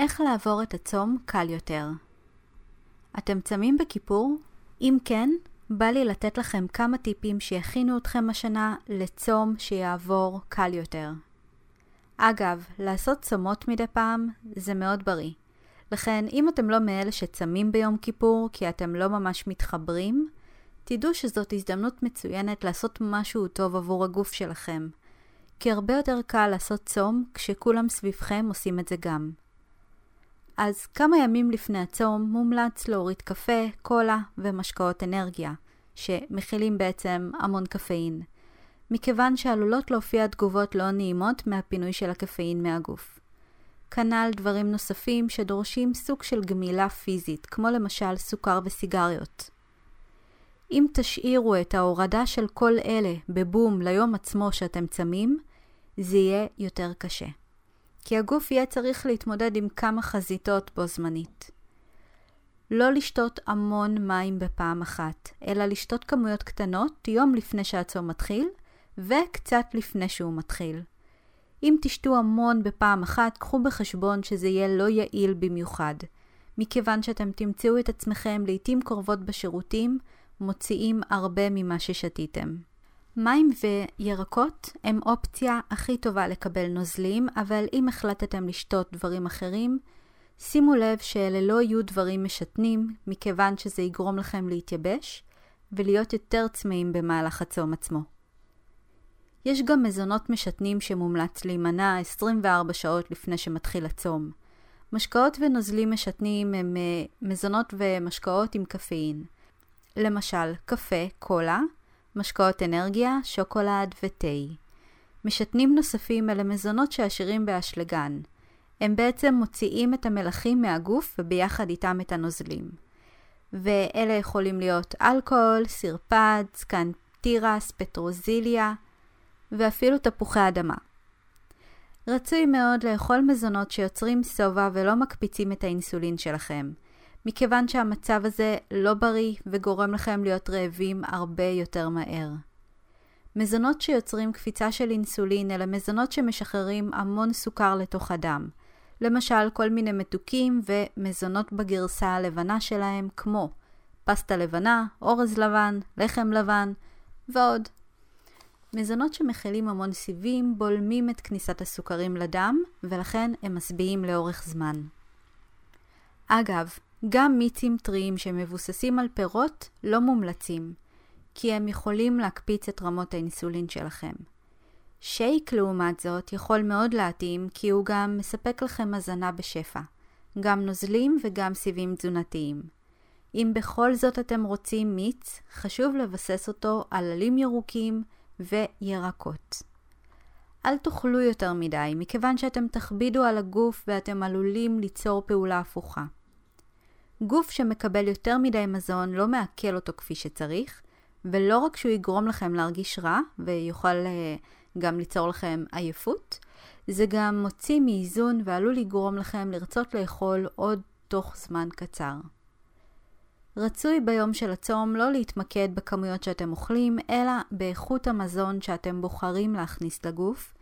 איך לעבור את הצום קל יותר. אתם צמים בכיפור? אם כן, בא לי לתת לכם כמה טיפים שיכינו אתכם השנה לצום שיעבור קל יותר. אגב, לעשות צומות מדי פעם זה מאוד בריא. לכן, אם אתם לא מאלה שצמים ביום כיפור כי אתם לא ממש מתחברים, תדעו שזאת הזדמנות מצוינת לעשות משהו טוב עבור הגוף שלכם. כי הרבה יותר קל לעשות צום כשכולם סביבכם עושים את זה גם. אז כמה ימים לפני הצום מומלץ להוריד קפה, קולה ומשקאות אנרגיה, שמכילים בעצם המון קפאין, מכיוון שעלולות להופיע תגובות לא נעימות מהפינוי של הקפאין מהגוף. כנ"ל דברים נוספים שדורשים סוג של גמילה פיזית, כמו למשל סוכר וסיגריות. אם תשאירו את ההורדה של כל אלה בבום ליום עצמו שאתם צמים, זה יהיה יותר קשה. כי הגוף יהיה צריך להתמודד עם כמה חזיתות בו זמנית. לא לשתות המון מים בפעם אחת, אלא לשתות כמויות קטנות יום לפני שהצום מתחיל, וקצת לפני שהוא מתחיל. אם תשתו המון בפעם אחת, קחו בחשבון שזה יהיה לא יעיל במיוחד, מכיוון שאתם תמצאו את עצמכם לעתים קרובות בשירותים, מוציאים הרבה ממה ששתיתם. מים וירקות הם אופציה הכי טובה לקבל נוזלים, אבל אם החלטתם לשתות דברים אחרים, שימו לב שאלה לא יהיו דברים משתנים, מכיוון שזה יגרום לכם להתייבש ולהיות יותר צמאים במהלך הצום עצמו. יש גם מזונות משתנים שמומלץ להימנע 24 שעות לפני שמתחיל הצום. משקאות ונוזלים משתנים הם אה, מזונות ומשקאות עם קפאין. למשל, קפה, קולה, משקאות אנרגיה, שוקולד ותה. משתנים נוספים אלה מזונות שעשירים באשלגן. הם בעצם מוציאים את המלחים מהגוף וביחד איתם את הנוזלים. ואלה יכולים להיות אלכוהול, סרפד, סקן תירס, פטרוזיליה ואפילו תפוחי אדמה. רצוי מאוד לאכול מזונות שיוצרים שובע ולא מקפיצים את האינסולין שלכם. מכיוון שהמצב הזה לא בריא וגורם לכם להיות רעבים הרבה יותר מהר. מזונות שיוצרים קפיצה של אינסולין אלה מזונות שמשחררים המון סוכר לתוך הדם. למשל כל מיני מתוקים ומזונות בגרסה הלבנה שלהם כמו פסטה לבנה, אורז לבן, לחם לבן ועוד. מזונות שמכילים המון סיבים בולמים את כניסת הסוכרים לדם ולכן הם משביעים לאורך זמן. אגב, גם מיצים טריים שמבוססים על פירות לא מומלצים, כי הם יכולים להקפיץ את רמות האינסולין שלכם. שייק לעומת זאת יכול מאוד להתאים כי הוא גם מספק לכם הזנה בשפע, גם נוזלים וגם סיבים תזונתיים. אם בכל זאת אתם רוצים מיץ, חשוב לבסס אותו על עלים ירוקים וירקות. אל תאכלו יותר מדי, מכיוון שאתם תכבידו על הגוף ואתם עלולים ליצור פעולה הפוכה. גוף שמקבל יותר מדי מזון לא מעכל אותו כפי שצריך, ולא רק שהוא יגרום לכם להרגיש רע ויוכל uh, גם ליצור לכם עייפות, זה גם מוציא מאיזון ועלול לגרום לכם לרצות לאכול עוד תוך זמן קצר. רצוי ביום של הצום לא להתמקד בכמויות שאתם אוכלים, אלא באיכות המזון שאתם בוחרים להכניס לגוף,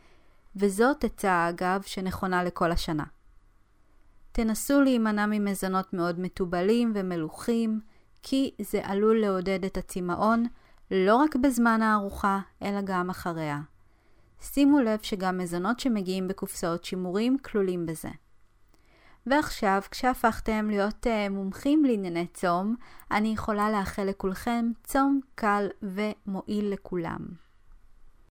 וזאת עצה אגב שנכונה לכל השנה. תנסו להימנע ממזונות מאוד מתובלים ומלוכים, כי זה עלול לעודד את הצמאון לא רק בזמן הארוחה, אלא גם אחריה. שימו לב שגם מזונות שמגיעים בקופסאות שימורים כלולים בזה. ועכשיו, כשהפכתם להיות uh, מומחים לענייני צום, אני יכולה לאחל לכולכם צום קל ומועיל לכולם.